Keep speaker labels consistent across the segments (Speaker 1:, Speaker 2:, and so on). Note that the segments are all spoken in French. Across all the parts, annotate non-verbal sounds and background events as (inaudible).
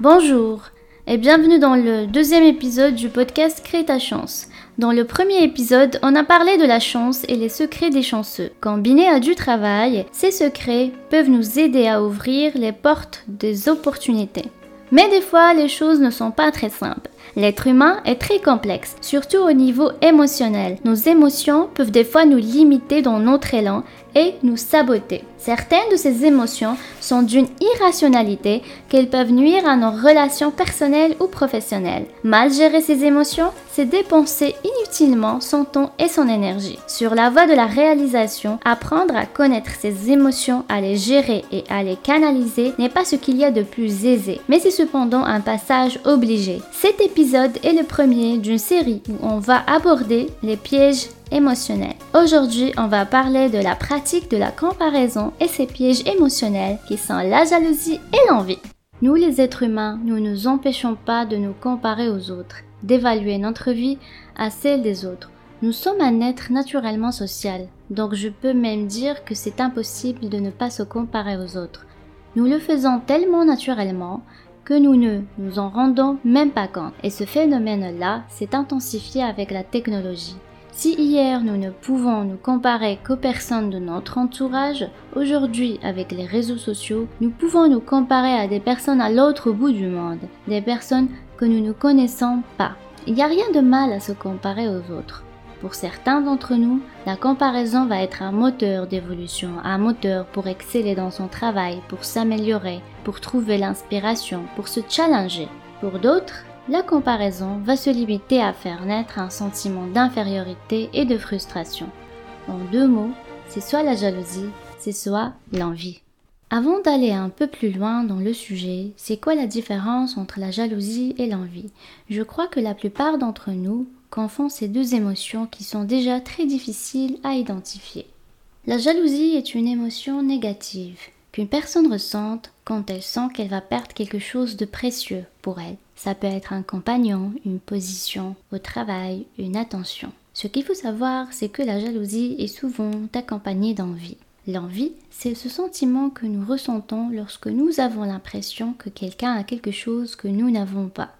Speaker 1: Bonjour et bienvenue dans le deuxième épisode du podcast Crée ta chance. Dans le premier épisode, on a parlé de la chance et les secrets des chanceux. Combinés à du travail, ces secrets peuvent nous aider à ouvrir les portes des opportunités. Mais des fois, les choses ne sont pas très simples. L'être humain est très complexe, surtout au niveau émotionnel. Nos émotions peuvent des fois nous limiter dans notre élan nous saboter. Certaines de ces émotions sont d'une irrationalité qu'elles peuvent nuire à nos relations personnelles ou professionnelles. Mal gérer ces émotions, c'est dépenser inutilement son temps et son énergie. Sur la voie de la réalisation, apprendre à connaître ses émotions, à les gérer et à les canaliser n'est pas ce qu'il y a de plus aisé, mais c'est cependant un passage obligé. Cet épisode est le premier d'une série où on va aborder les pièges émotionnel. Aujourd'hui, on va parler de la pratique de la comparaison et ses pièges émotionnels qui sont la jalousie et l'envie. Nous les êtres humains, nous ne nous empêchons pas de nous comparer aux autres, d'évaluer notre vie à celle des autres. Nous sommes un être naturellement social, donc je peux même dire que c'est impossible de ne pas se comparer aux autres. Nous le faisons tellement naturellement que nous ne nous en rendons même pas compte. Et ce phénomène-là s'est intensifié avec la technologie. Si hier nous ne pouvons nous comparer qu'aux personnes de notre entourage, aujourd'hui avec les réseaux sociaux, nous pouvons nous comparer à des personnes à l'autre bout du monde, des personnes que nous ne connaissons pas. Il n'y a rien de mal à se comparer aux autres. Pour certains d'entre nous, la comparaison va être un moteur d'évolution, un moteur pour exceller dans son travail, pour s'améliorer, pour trouver l'inspiration, pour se challenger. Pour d'autres, la comparaison va se limiter à faire naître un sentiment d'infériorité et de frustration. En deux mots, c'est soit la jalousie, c'est soit l'envie. Avant d'aller un peu plus loin dans le sujet, c'est quoi la différence entre la jalousie et l'envie? Je crois que la plupart d'entre nous confondent ces deux émotions qui sont déjà très difficiles à identifier. La jalousie est une émotion négative qu'une personne ressente quand elle sent qu'elle va perdre quelque chose de précieux pour elle. Ça peut être un compagnon, une position au travail, une attention. Ce qu'il faut savoir, c'est que la jalousie est souvent accompagnée d'envie. L'envie, c'est ce sentiment que nous ressentons lorsque nous avons l'impression que quelqu'un a quelque chose que nous n'avons pas.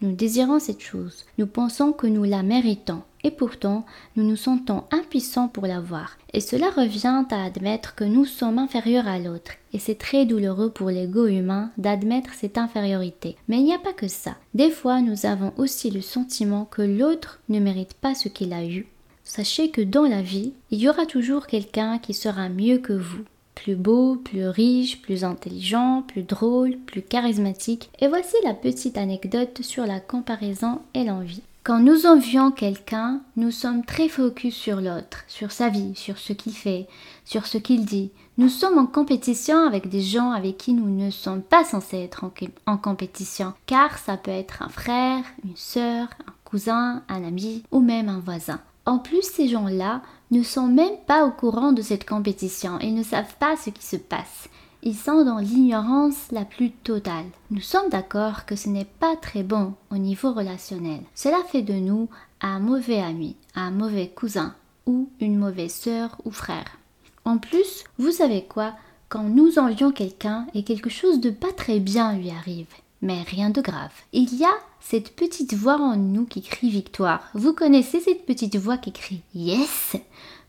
Speaker 1: Nous désirons cette chose, nous pensons que nous la méritons, et pourtant nous nous sentons impuissants pour l'avoir. Et cela revient à admettre que nous sommes inférieurs à l'autre. Et c'est très douloureux pour l'ego humain d'admettre cette infériorité. Mais il n'y a pas que ça. Des fois, nous avons aussi le sentiment que l'autre ne mérite pas ce qu'il a eu. Sachez que dans la vie, il y aura toujours quelqu'un qui sera mieux que vous. Plus beau, plus riche, plus intelligent, plus drôle, plus charismatique. Et voici la petite anecdote sur la comparaison et l'envie. Quand nous envions quelqu'un, nous sommes très focus sur l'autre, sur sa vie, sur ce qu'il fait, sur ce qu'il dit. Nous sommes en compétition avec des gens avec qui nous ne sommes pas censés être en, compétition, car ça peut être un frère, une sœur, un cousin, un ami ou même un voisin. En plus, ces gens-là ne sont même pas au courant de cette compétition, ils ne savent pas ce qui se passe ils sont dans l'ignorance la plus totale. Nous sommes d'accord que ce n'est pas très bon au niveau relationnel. Cela fait de nous un mauvais ami, un mauvais cousin ou une mauvaise sœur ou frère. En plus, vous savez quoi? Quand nous envions quelqu'un et quelque chose de pas très bien lui arrive, mais rien de grave. Il y a cette petite voix en nous qui crie victoire. Vous connaissez cette petite voix qui crie Yes?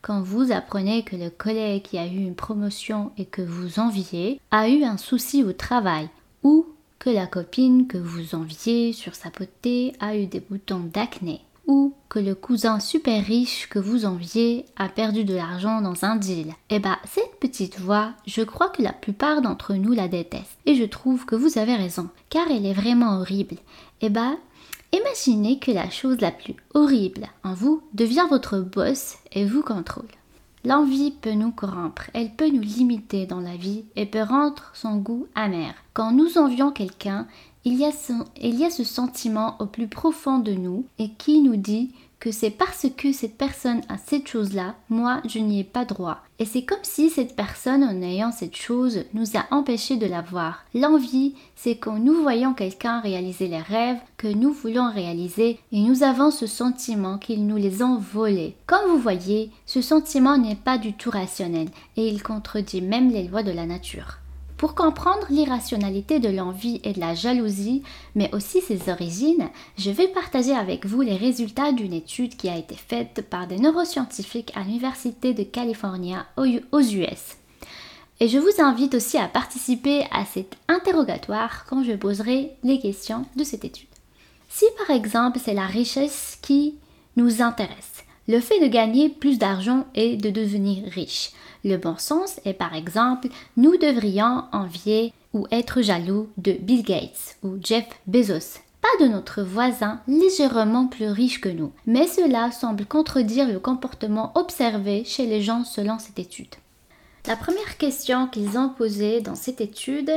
Speaker 1: Quand vous apprenez que le collègue qui a eu une promotion et que vous enviez a eu un souci au travail, ou que la copine que vous enviez sur sa beauté a eu des boutons d'acné, ou que le cousin super riche que vous enviez a perdu de l'argent dans un deal. Eh bah, cette petite voix, je crois que la plupart d'entre nous la détestent. Et je trouve que vous avez raison, car elle est vraiment horrible. Eh bah, Imaginez que la chose la plus horrible en vous devient votre boss et vous contrôle. L'envie peut nous corrompre, elle peut nous limiter dans la vie et peut rendre son goût amer. Quand nous envions quelqu'un, il y, a ce, sentiment au plus profond de nous et qui nous dit que c'est parce que cette personne a cette chose-là, moi je n'y ai pas droit. Et c'est comme si cette personne, en ayant cette chose, nous a empêché de l'avoir. L'envie, c'est quand nous voyons quelqu'un réaliser les rêves que nous voulons réaliser et nous avons ce sentiment qu'ils nous les ont volés. Comme vous voyez, ce sentiment n'est pas du tout rationnel et il contredit même les lois de la nature. Pour comprendre l'irrationalité de l'envie et de la jalousie, mais aussi ses origines, je vais partager avec vous les résultats d'une étude qui a été faite par des neuroscientifiques à l'Université de Californie aux US. Et je vous invite aussi à participer à cet interrogatoire quand je poserai les questions de cette étude. Si par exemple c'est la richesse qui nous intéresse, le fait de gagner plus d'argent et de devenir riche, le bon sens est par exemple, nous devrions envier ou être jaloux de Bill Gates ou Jeff Bezos, pas de notre voisin légèrement plus riche que nous. Mais cela semble contredire le comportement observé chez les gens selon cette étude. La première question qu'ils ont posée dans cette étude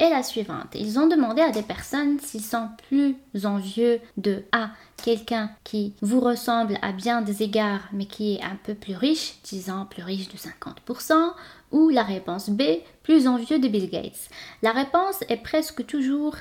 Speaker 1: est la suivante. Ils ont demandé à des personnes s'ils sont plus envieux de A, quelqu'un qui vous ressemble à bien des égards mais qui est un peu plus riche, disons plus riche de 50%, ou la réponse B, plus envieux de Bill Gates. La réponse est presque toujours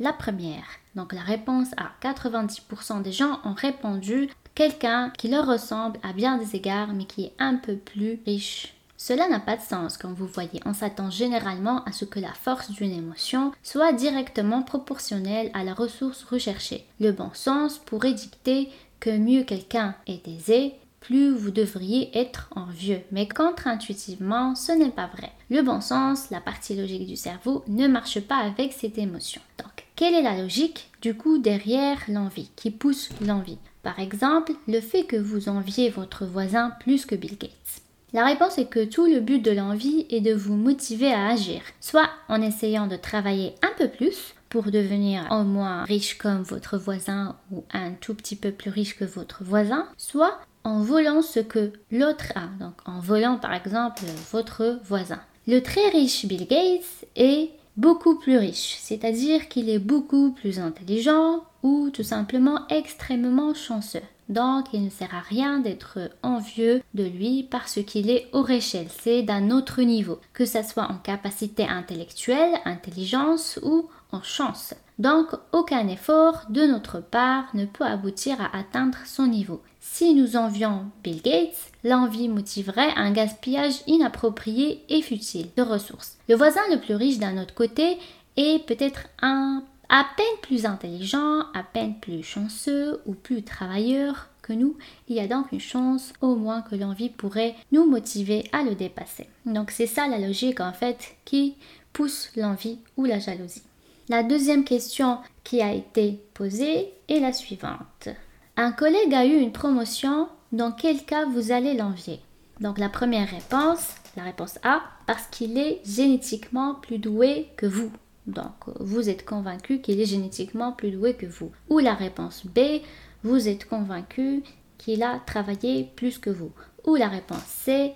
Speaker 1: la première. Donc la réponse à 90% des gens ont répondu quelqu'un qui leur ressemble à bien des égards mais qui est un peu plus riche cela n'a pas de sens, comme vous voyez. On s'attend généralement à ce que la force d'une émotion soit directement proportionnelle à la ressource recherchée. Le bon sens pourrait dicter que mieux quelqu'un est aisé, plus vous devriez être envieux. Mais contre-intuitivement, ce n'est pas vrai. Le bon sens, la partie logique du cerveau, ne marche pas avec cette émotion. Donc, quelle est la logique du coup derrière l'envie, qui pousse l'envie? Par exemple, le fait que vous enviez votre voisin plus que Bill Gates. La réponse est que tout le but de l'envie est de vous motiver à agir, soit en essayant de travailler un peu plus pour devenir au moins riche comme votre voisin ou un tout petit peu plus riche que votre voisin, soit en volant ce que l'autre a, donc en volant par exemple votre voisin. Le très riche Bill Gates est beaucoup plus riche, c'est-à-dire qu'il est beaucoup plus intelligent ou tout simplement extrêmement chanceux. Donc il ne sert à rien d'être envieux de lui parce qu'il est au c'est d'un autre niveau, que ce soit en capacité intellectuelle, intelligence ou en chance. Donc aucun effort de notre part ne peut aboutir à atteindre son niveau. Si nous envions Bill Gates, l'envie motiverait un gaspillage inapproprié et futile de ressources. Le voisin le plus riche d'un autre côté est peut-être un à peine plus intelligent, à peine plus chanceux ou plus travailleur que nous, il y a donc une chance au moins que l'envie pourrait nous motiver à le dépasser. Donc c'est ça la logique en fait qui pousse l'envie ou la jalousie. La deuxième question qui a été posée est la suivante. Un collègue a eu une promotion, dans quel cas vous allez l'envier? Donc la première réponse, la réponse A, parce qu'il est génétiquement plus doué que vous. Donc, vous êtes convaincu qu'il est génétiquement plus doué que vous. Ou la réponse B, vous êtes convaincu qu'il a travaillé plus que vous. Ou la réponse C,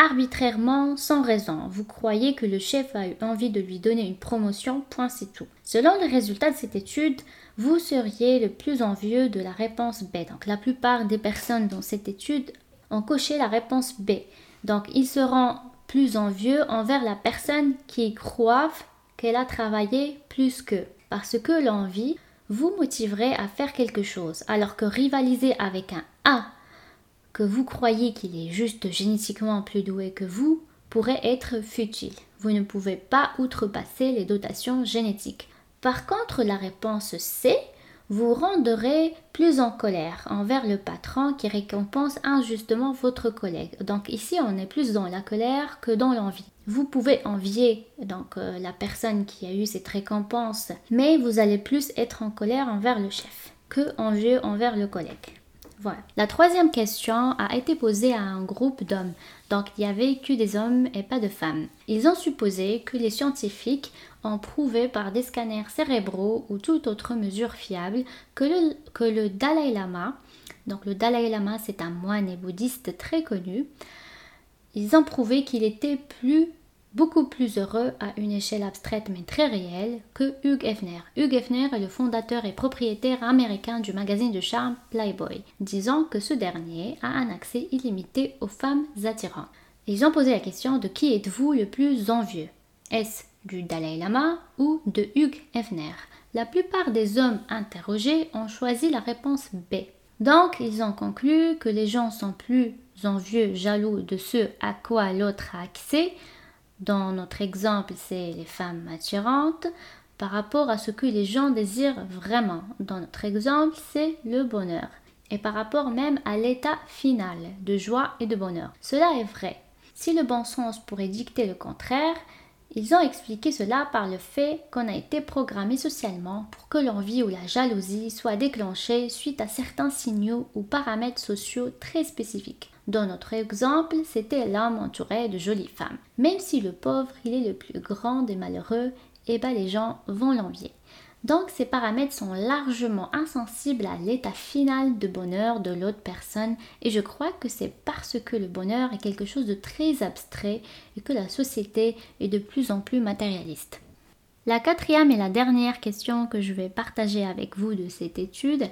Speaker 1: arbitrairement, sans raison. Vous croyez que le chef a eu envie de lui donner une promotion, point c'est tout. Selon les résultats de cette étude, vous seriez le plus envieux de la réponse B. Donc la plupart des personnes dans cette étude ont coché la réponse B. Donc ils seront plus envieux envers la personne qui croit qu'elle a travaillé plus que. Parce que l'envie vous motiverait à faire quelque chose, alors que rivaliser avec un A que vous croyez qu'il est juste génétiquement plus doué que vous pourrait être futile. Vous ne pouvez pas outrepasser les dotations génétiques. Par contre, la réponse C vous rendrez plus en colère envers le patron qui récompense injustement votre collègue. Donc ici, on est plus dans la colère que dans l'envie. Vous pouvez envier donc euh, la personne qui a eu cette récompense, mais vous allez plus être en colère envers le chef que envieux envers le collègue. Voilà. La troisième question a été posée à un groupe d'hommes. Donc il y avait que des hommes et pas de femmes. Ils ont supposé que les scientifiques ont prouvé par des scanners cérébraux ou toute autre mesure fiable que le, que le Dalai Lama, donc le Dalai Lama c'est un moine et bouddhiste très connu, ils ont prouvé qu'il était plus beaucoup plus heureux à une échelle abstraite mais très réelle que Hugh Hefner. Hugh Hefner est le fondateur et propriétaire américain du magazine de charme Playboy, disant que ce dernier a un accès illimité aux femmes attirantes. Ils ont posé la question de qui êtes-vous le plus envieux? Est-ce du Dalai Lama ou de Hugh Hefner? La plupart des hommes interrogés ont choisi la réponse B. Donc, ils ont conclu que les gens sont plus envieux, jaloux de ce à quoi l'autre a accès Dans notre exemple, c'est les femmes attirantes par rapport à ce que les gens désirent vraiment. Dans notre exemple, c'est le bonheur. Et par rapport même à l'état final de joie et de bonheur. Cela est vrai. Si le bon sens pourrait dicter le contraire, ils ont expliqué cela par le fait qu'on a été programmé socialement pour que l'envie ou la jalousie soit déclenchée suite à certains signaux ou paramètres sociaux très spécifiques. Dans notre exemple, c'était l'homme entouré de jolies femmes. Même si le pauvre, il est le plus grand des malheureux, eh ben les gens vont l'envier. Donc ces paramètres sont largement insensibles à l'état final de bonheur de l'autre personne et je crois que c'est parce que le bonheur est quelque chose de très abstrait et que la société est de plus en plus matérialiste. La quatrième et la dernière question que je vais partager avec vous de cette étude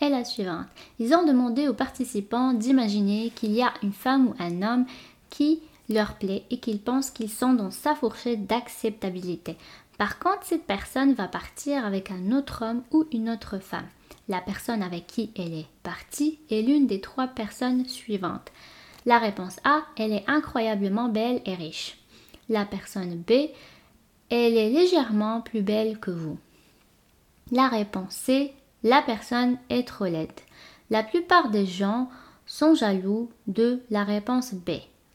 Speaker 1: est la suivante. Ils ont demandé aux participants d'imaginer qu'il y a une femme ou un homme qui leur plaît et qu'ils pensent qu'ils sont dans sa fourchette d'acceptabilité. Par contre, cette personne va partir avec un autre homme ou une autre femme. La personne avec qui elle est partie est l'une des trois personnes suivantes. La réponse A, elle est incroyablement belle et riche. La personne B, elle est légèrement plus belle que vous. La réponse C, la personne est trop laide. La plupart des gens sont jaloux de la réponse B.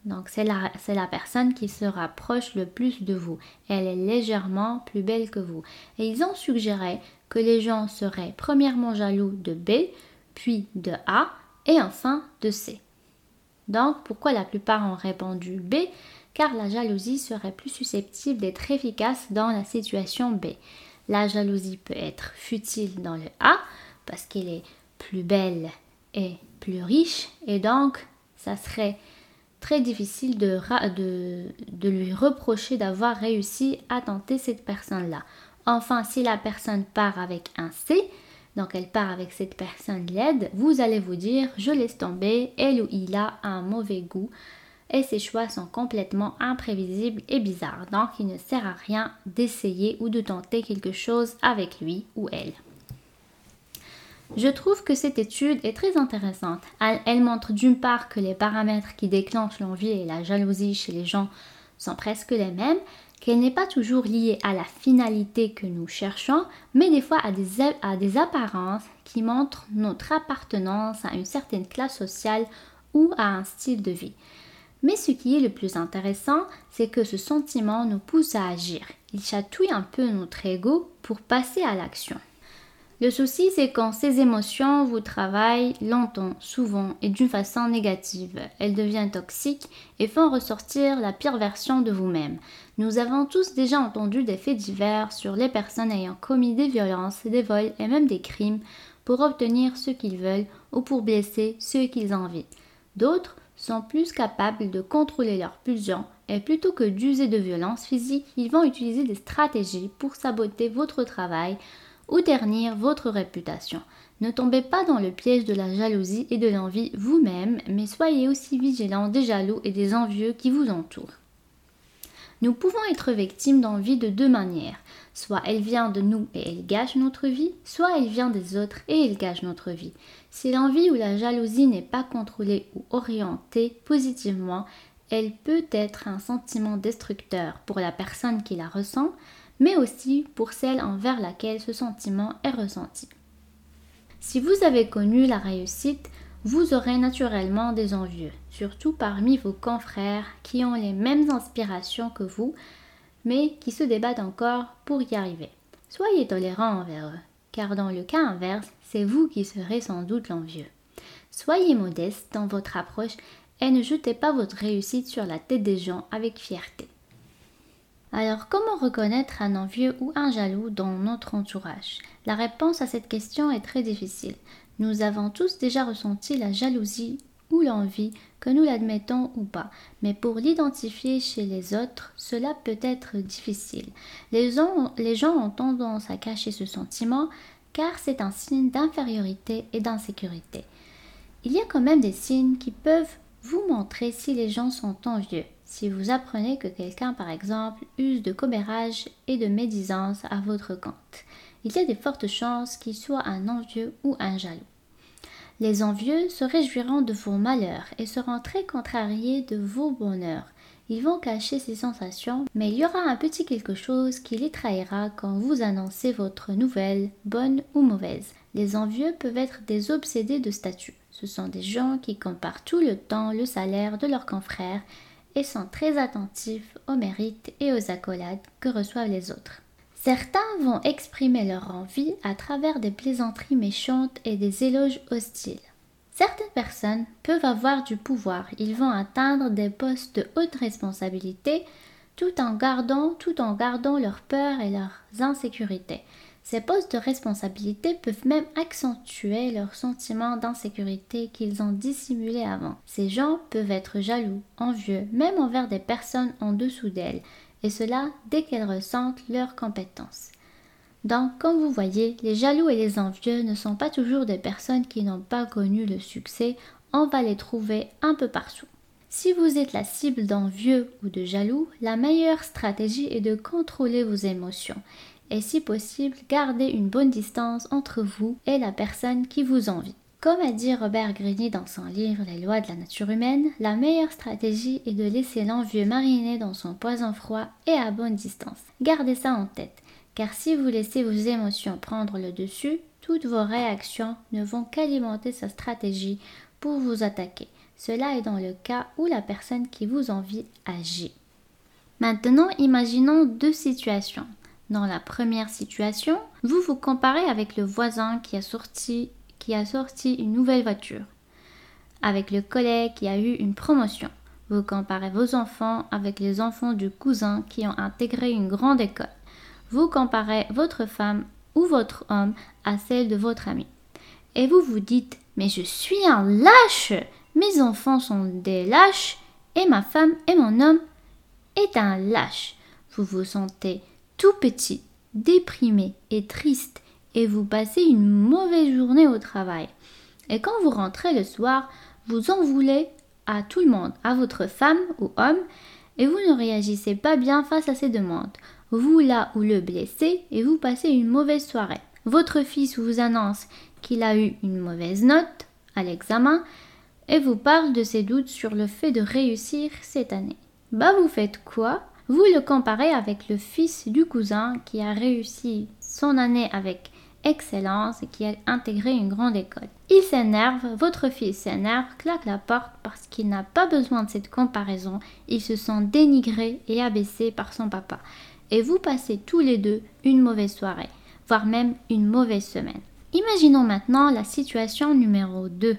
Speaker 1: Donc c'est la, la, personne qui se rapproche le plus de vous. Elle est légèrement plus belle que vous. Et ils ont suggéré que les gens seraient premièrement jaloux de B, puis de A et enfin de C. Donc pourquoi la plupart ont répondu B? Car la jalousie serait plus susceptible d'être efficace dans la situation B. La jalousie peut être futile dans le A parce qu'elle est plus belle et plus riche et donc ça serait très difficile de, lui reprocher d'avoir réussi à tenter cette personne-là. Enfin, si la personne part avec un C, donc elle part avec cette personne laide, vous allez vous dire je laisse tomber, elle ou il a un mauvais goût et ses choix sont complètement imprévisibles et bizarres. Donc il ne sert à rien d'essayer ou de tenter quelque chose avec lui ou elle. Je trouve que cette étude est très intéressante. Elle montre d'une part que les paramètres qui déclenchent l'envie et la jalousie chez les gens sont presque les mêmes, qu'elle n'est pas toujours liée à la finalité que nous cherchons, mais des fois à des, à des apparences qui montrent notre appartenance à une certaine classe sociale ou à un style de vie. Mais ce qui est le plus intéressant, c'est que ce sentiment nous pousse à agir. Il chatouille un peu notre ego pour passer à l'action. Le souci, c'est quand ces émotions vous travaillent longtemps, souvent et d'une façon négative. Elles deviennent toxiques et font ressortir la pire version de vous-même. Nous avons tous déjà entendu des faits divers sur les personnes ayant commis des violences, des vols et même des crimes pour obtenir ce qu'ils veulent ou pour blesser ceux qu'ils envient. D'autres sont plus capables de contrôler leurs pulsions et plutôt que d'user de violence physique, ils vont utiliser des stratégies pour saboter votre travail, ou ternir votre réputation. Ne tombez pas dans le piège de la jalousie et de l'envie vous-même, mais soyez aussi vigilant des jaloux et des envieux qui vous entourent. Nous pouvons être victimes d'envie de deux manières. Soit elle vient de nous et elle gâche notre vie, soit elle vient des autres et elle gâche notre vie. Si l'envie ou la jalousie n'est pas contrôlée ou orientée positivement, elle peut être un sentiment destructeur pour la personne qui la ressent, mais aussi pour celle envers laquelle ce sentiment est ressenti. Si vous avez connu la réussite, vous aurez naturellement des envieux, surtout parmi vos confrères qui ont les mêmes inspirations que vous, mais qui se débattent encore pour y arriver. Soyez tolérants envers eux, car dans le cas inverse, c'est vous qui serez sans doute l'envieux. Soyez modeste dans votre approche et ne jetez pas votre réussite sur la tête des gens avec fierté. Alors, comment reconnaître un envieux ou un jaloux dans notre entourage? La réponse à cette question est très difficile. Nous avons tous déjà ressenti la jalousie ou l'envie, que nous l'admettons ou pas, mais pour l'identifier chez les autres, cela peut être difficile. Les gens, ont tendance à cacher ce sentiment car c'est un signe d'infériorité et d'insécurité. Il y a quand même des signes qui peuvent vous montrer si les gens sont envieux. Si vous apprenez que quelqu'un, par exemple, use de commérage et de médisance à votre compte, il y a de fortes chances qu'il soit un envieux ou un jaloux. Les envieux se réjouiront de vos malheurs et seront très contrariés de vos bonheurs. Ils vont cacher ces sensations, mais il y aura un petit quelque chose qui les trahira quand vous annoncez votre nouvelle, bonne ou mauvaise. Les envieux peuvent être des obsédés de statut. Ce sont des gens qui comparent tout le temps le salaire de leurs confrères et sont très attentifs aux mérites et aux accolades que reçoivent les autres. Certains vont exprimer leur envie à travers des plaisanteries méchantes et des éloges hostiles. Certaines personnes peuvent avoir du pouvoir, ils vont atteindre des postes de haute responsabilité tout en gardant, tout en gardant leurs peurs et leurs insécurités. Ces postes de responsabilité peuvent même accentuer leur sentiment d'insécurité qu'ils ont dissimulé avant. Ces gens peuvent être jaloux, envieux, même envers des personnes en dessous d'elles, et cela dès qu'elles ressentent leurs compétences. Donc, comme vous voyez, les jaloux et les envieux ne sont pas toujours des personnes qui n'ont pas connu le succès, on va les trouver un peu partout. Si vous êtes la cible d'envieux ou de jaloux, la meilleure stratégie est de contrôler vos émotions et si possible garder une bonne distance entre vous et la personne qui vous envie. Comme a dit Robert Greene dans son livre Les lois de la nature humaine, la meilleure stratégie est de laisser l'envieux mariner dans son poison froid et à bonne distance. Gardez ça en tête, car si vous laissez vos émotions prendre le dessus, toutes vos réactions ne vont qu'alimenter sa stratégie pour vous attaquer. Cela est dans le cas où la personne qui vous envie agit. Maintenant, imaginons deux situations. Dans la première situation, vous vous comparez avec le voisin qui a sorti qui a sorti une nouvelle voiture, avec le collègue qui a eu une promotion. Vous comparez vos enfants avec les enfants du cousin qui ont intégré une grande école. Vous comparez votre femme ou votre homme à celle de votre ami. Et vous vous dites, mais je suis un lâche, mes enfants sont des lâches et ma femme et mon homme est un lâche. Vous vous sentez tout petit, déprimé et triste et vous passez une mauvaise journée au travail. Et quand vous rentrez le soir, vous en voulez à tout le monde, à votre femme ou homme, et vous ne réagissez pas bien face à ces demandes. Vous là ou le blessez et vous passez une mauvaise soirée. Votre fils vous annonce qu'il a eu une mauvaise note à l'examen et vous parle de ses doutes sur le fait de réussir cette année. Bah vous faites quoi? Vous le comparez avec le fils du cousin qui a réussi son année avec excellence et qui a intégré une grande école. Il s'énerve, votre fils s'énerve, claque la porte parce qu'il n'a pas besoin de cette comparaison, il se sent dénigré et abaissé par son papa. Et vous passez tous les deux une mauvaise soirée, voire même une mauvaise semaine. Imaginons maintenant la situation numéro 2.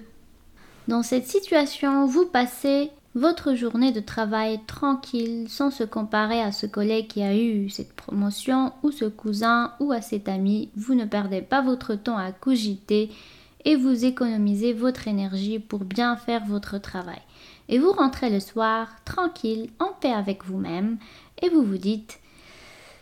Speaker 1: Dans cette situation, vous passez votre journée de travail tranquille sans se comparer à ce collègue qui a eu cette promotion ou ce cousin ou à cet ami. Vous ne perdez pas votre temps à cogiter et vous économisez votre énergie pour bien faire votre travail. Et vous rentrez le soir tranquille, en paix avec vous-même et vous vous dites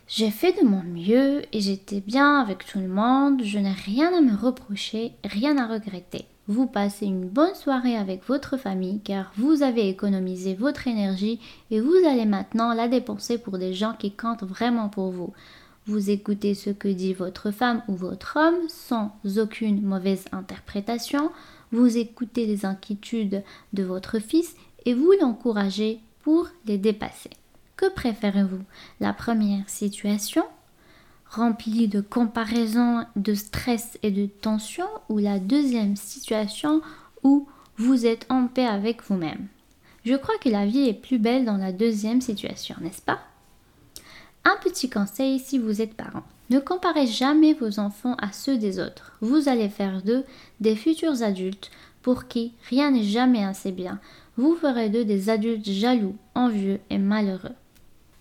Speaker 1: j'ai fait de mon mieux et j'étais bien avec tout le monde, je n'ai rien à me reprocher, rien à regretter. Vous passez une bonne soirée avec votre famille car vous avez économisé votre énergie et vous allez maintenant la dépenser pour des gens qui comptent vraiment pour vous. Vous écoutez ce que dit votre femme ou votre homme sans aucune mauvaise interprétation. Vous écoutez les inquiétudes de votre fils et vous l'encouragez pour les dépasser. Que préférez-vous? La première situation remplie de comparaisons, de stress et de tension, ou la deuxième situation où vous êtes en paix avec vous-même. Je crois que la vie est plus belle dans la deuxième situation, n'est-ce pas? Un petit conseil si vous êtes parent. Ne comparez jamais vos enfants à ceux des autres. Vous allez faire d'eux des futurs adultes pour qui rien n'est jamais assez bien. Vous ferez d'eux des adultes jaloux, envieux et malheureux.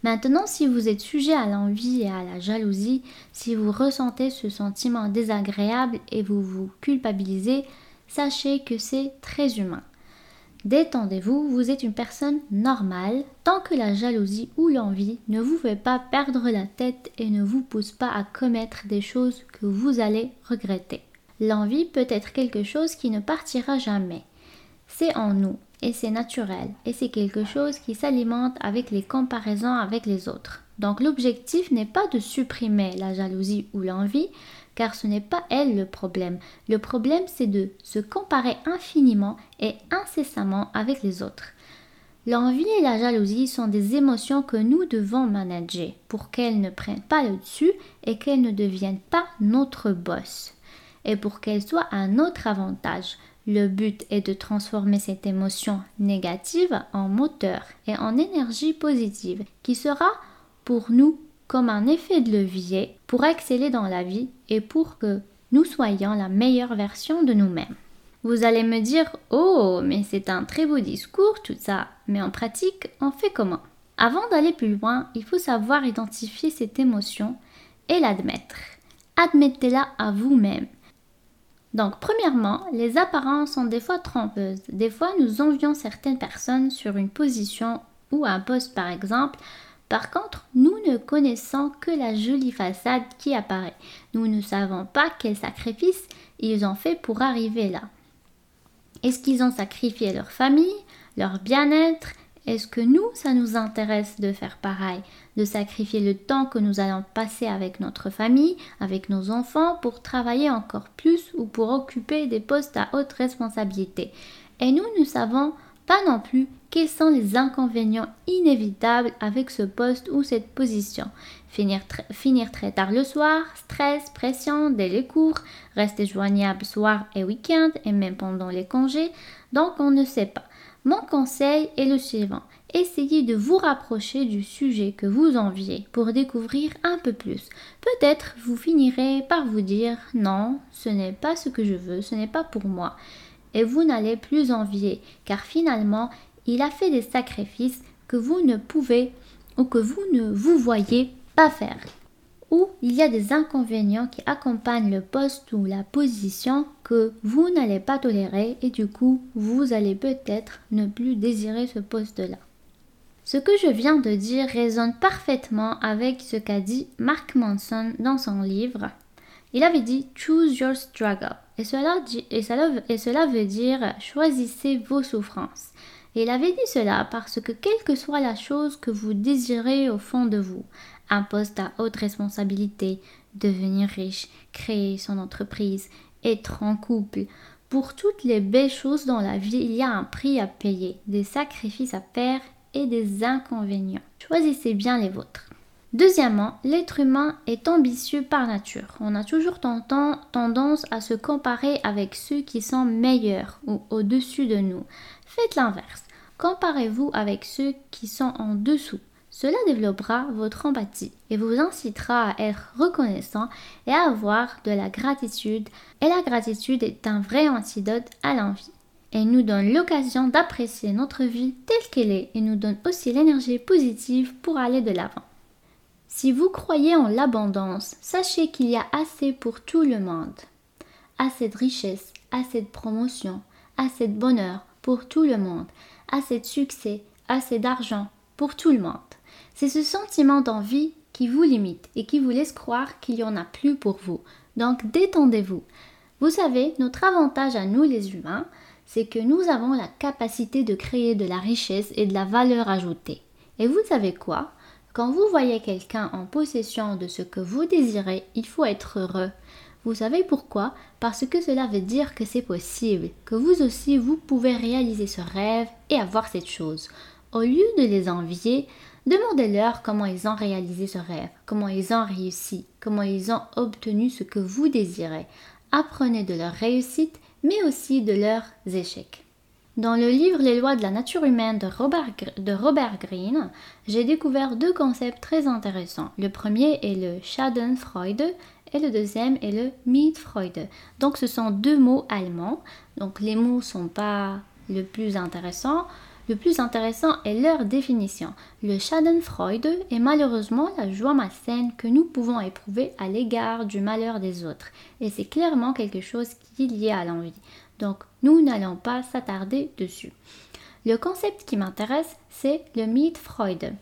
Speaker 1: Maintenant, si vous êtes sujet à l'envie et à la jalousie, si vous ressentez ce sentiment désagréable et vous vous culpabilisez, sachez que c'est très humain. Détendez-vous, vous êtes une personne normale tant que la jalousie ou l'envie ne vous fait pas perdre la tête et ne vous pousse pas à commettre des choses que vous allez regretter. L'envie peut être quelque chose qui ne partira jamais. C'est en nous et c'est naturel et c'est quelque chose qui s'alimente avec les comparaisons avec les autres. Donc l'objectif n'est pas de supprimer la jalousie ou l'envie, car ce n'est pas elle le problème. Le problème c'est de se comparer infiniment et incessamment avec les autres. L'envie et la jalousie sont des émotions que nous devons manager pour qu'elles ne prennent pas le dessus et qu'elles ne deviennent pas notre boss. Et pour qu'elles soient à notre avantage, le but est de transformer cette émotion négative en moteur et en énergie positive qui sera pour nous comme un effet de levier pour exceller dans la vie et pour que nous soyons la meilleure version de nous-mêmes. Vous allez me dire Oh, mais c'est un très beau discours tout ça, mais en pratique, on fait comment? Avant d'aller plus loin, il faut savoir identifier cette émotion et l'admettre. Admettez-la à vous-même. Donc, premièrement, les apparences sont des fois trompeuses. Des fois, nous envions certaines personnes sur une position ou un poste, par exemple. Par contre, nous ne connaissons que la jolie façade qui apparaît. Nous ne savons pas quels sacrifices ils ont fait pour arriver là. Est-ce qu'ils ont sacrifié leur famille, leur bien-être Est-ce que nous, ça nous intéresse de faire pareil De sacrifier le temps que nous allons passer avec notre famille, avec nos enfants, pour travailler encore plus ou pour occuper des postes à haute responsabilité? Et nous, nous savons pas non plus quels sont les inconvénients inévitables avec ce poste ou cette position. Finir, finir très tard le soir, stress, pression dès les cours, rester joignable soir et week-end et même pendant les congés. Donc on ne sait pas. Mon conseil est le suivant. Essayez de vous rapprocher du sujet que vous enviez pour découvrir un peu plus. Peut-être vous finirez par vous dire non, ce n'est pas ce que je veux, ce n'est pas pour moi et vous n'allez plus envier, car finalement, il a fait des sacrifices que vous ne pouvez ou que vous ne vous voyez pas faire. Ou il y a des inconvénients qui accompagnent le poste ou la position que vous n'allez pas tolérer et du coup, vous allez peut-être ne plus désirer ce poste-là. Ce que je viens de dire résonne parfaitement avec ce qu'a dit Mark Manson dans son livre. Il avait dit Choose your struggle. Et cela, et, cela, veut dire choisissez vos souffrances. Et il avait dit cela parce que quelle que soit la chose que vous désirez au fond de vous, un poste à haute responsabilité, devenir riche, créer son entreprise, être en couple, pour toutes les belles choses dans la vie, il y a un prix à payer, des sacrifices à faire et des inconvénients. Choisissez bien les vôtres. Deuxièmement, l'être humain est ambitieux par nature. On a toujours tendance à se comparer avec ceux qui sont meilleurs ou au-dessus de nous. Faites l'inverse. Comparez-vous avec ceux qui sont en dessous. Cela développera votre empathie et vous incitera à être reconnaissant et à avoir de la gratitude. Et la gratitude est un vrai antidote à l'envie. Elle nous donne l'occasion d'apprécier notre vie telle qu'elle est et nous donne aussi l'énergie positive pour aller de l'avant. Si vous croyez en l'abondance, sachez qu'il y a assez pour tout le monde. Assez de richesse, assez de promotion, assez de bonheur pour tout le monde, assez de succès, assez d'argent pour tout le monde. C'est ce sentiment d'envie qui vous limite et qui vous laisse croire qu'il n'y en a plus pour vous. Donc détendez-vous. Vous savez, notre avantage à nous les humains, c'est que nous avons la capacité de créer de la richesse et de la valeur ajoutée. Et vous savez quoi? Quand vous voyez quelqu'un en possession de ce que vous désirez, il faut être heureux. Vous savez pourquoi? Parce que cela veut dire que c'est possible, que vous aussi vous pouvez réaliser ce rêve et avoir cette chose. Au lieu de les envier, demandez-leur comment ils ont réalisé ce rêve, comment ils ont réussi, comment ils ont obtenu ce que vous désirez. Apprenez de leur réussite, mais aussi de leurs échecs. Dans le livre Les lois de la nature humaine de Robert, Greene, j'ai découvert deux concepts très intéressants. Le premier est le Schadenfreude et le deuxième est le Mietfreude. Donc ce sont deux mots allemands. Donc les mots sont pas le plus intéressant. Le plus intéressant est leur définition. Le Schadenfreude est malheureusement la joie malsaine que nous pouvons éprouver à l'égard du malheur des autres. Et c'est clairement quelque chose qui est lié à l'envie. Donc, nous n'allons pas s'attarder dessus. Le concept qui m'intéresse, c'est le Mitfreude.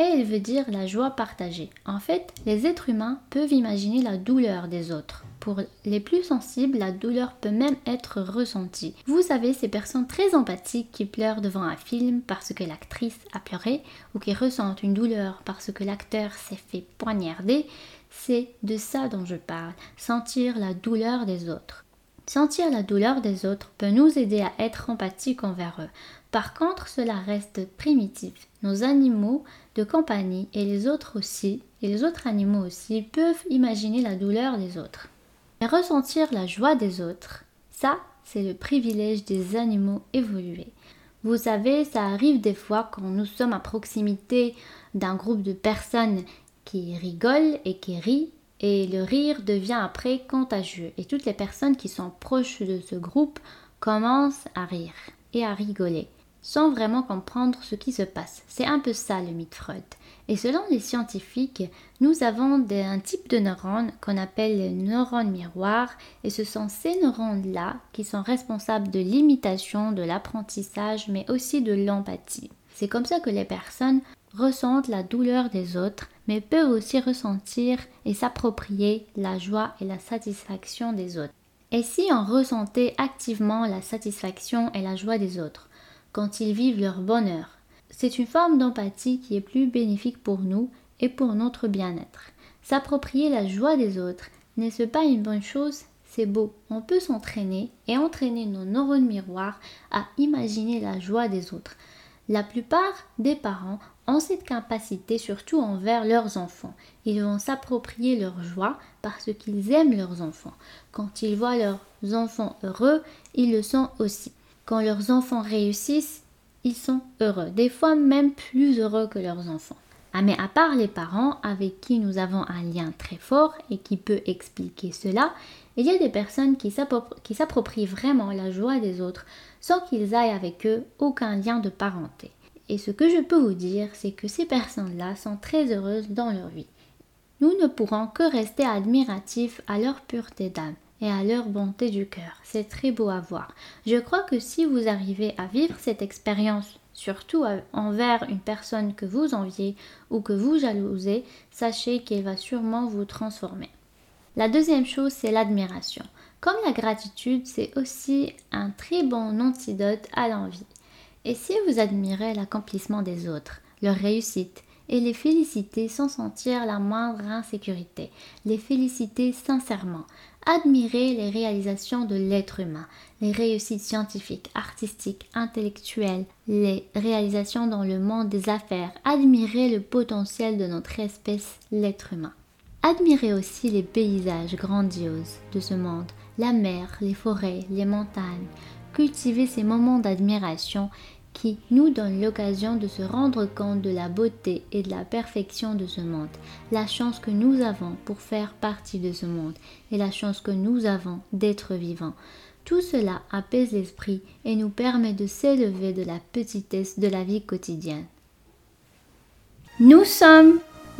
Speaker 1: Et il veut dire la joie partagée. En fait, les êtres humains peuvent imaginer la douleur des autres. Pour les plus sensibles, la douleur peut même être ressentie. Vous savez, ces personnes très empathiques qui pleurent devant un film parce que l'actrice a pleuré ou qui ressentent une douleur parce que l'acteur s'est fait poignarder, c'est de ça dont je parle, sentir la douleur des autres. Sentir la douleur des autres peut nous aider à être empathiques envers eux. Par contre, cela reste primitif. Nos animaux de compagnie et les autres aussi, les autres animaux aussi, peuvent imaginer la douleur des autres. Mais ressentir la joie des autres, ça, c'est le privilège des animaux évolués. Vous savez, ça arrive des fois quand nous sommes à proximité d'un groupe de personnes qui rigolent et qui rient et le rire devient après contagieux et toutes les personnes qui sont proches de ce groupe commencent à rire et à rigoler sans vraiment comprendre ce qui se passe. C'est un peu ça le mythe Freud. Et selon les scientifiques, nous avons un type de neurones qu'on appelle les neurones miroirs et ce sont ces neurones-là qui sont responsables de l'imitation, de l'apprentissage mais aussi de l'empathie. C'est comme ça que les personnes ressentent la douleur des autres, mais peuvent aussi ressentir et s'approprier la joie et la satisfaction des autres. Et si on ressentait activement la satisfaction et la joie des autres, quand ils vivent leur bonheur, c'est une forme d'empathie qui est plus bénéfique pour nous et pour notre bien-être. S'approprier la joie des autres, n'est-ce pas une bonne chose? C'est beau. On peut s'entraîner et entraîner nos neurones miroirs à imaginer la joie des autres. La plupart des parents ont cette capacité surtout envers leurs enfants. Ils vont s'approprier leur joie parce qu'ils aiment leurs enfants. Quand ils voient leurs enfants heureux, ils le sont aussi. Quand leurs enfants réussissent, ils sont heureux, des fois même plus heureux que leurs enfants. Ah mais à part les parents avec qui nous avons un lien très fort et qui peut expliquer cela, il y a des personnes qui s'approprient vraiment la joie des autres sans qu'ils aillent avec eux aucun lien de parenté. Et ce que je peux vous dire, c'est que ces personnes-là sont très heureuses dans leur vie. Nous ne pourrons que rester admiratifs à leur pureté d'âme et à leur bonté du cœur. C'est très beau à voir. Je crois que si vous arrivez à vivre cette expérience, surtout envers une personne que vous enviez ou que vous jalousez, sachez qu'elle va sûrement vous transformer. La deuxième chose, c'est l'admiration. Comme la gratitude, c'est aussi un très bon antidote à l'envie. Et si vous admirez l'accomplissement des autres, leur réussite, et les féliciter sans sentir la moindre insécurité, les féliciter sincèrement, admirer les réalisations de l'être humain, les réussites scientifiques, artistiques, intellectuelles, les réalisations dans le monde des affaires, admirer le potentiel de notre espèce, l'être humain. Admirez aussi les paysages grandioses de ce monde, la mer, les forêts, les montagnes. Cultivez ces moments d'admiration qui nous donnent l'occasion de se rendre compte de la beauté et de la perfection de ce monde, la chance que nous avons pour faire partie de ce monde et la chance que nous avons d'être vivants. Tout cela apaise l'esprit et nous permet de s'élever de la petitesse de la vie quotidienne. Nous sommes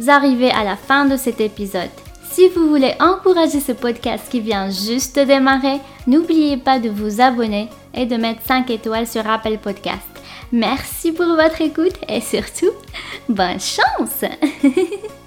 Speaker 1: arrivés à la fin de cet épisode. Si vous voulez encourager ce podcast qui vient juste de démarrer, n'oubliez pas de vous abonner et de mettre 5 étoiles sur Apple Podcast. Merci pour votre écoute et surtout, bonne chance (laughs)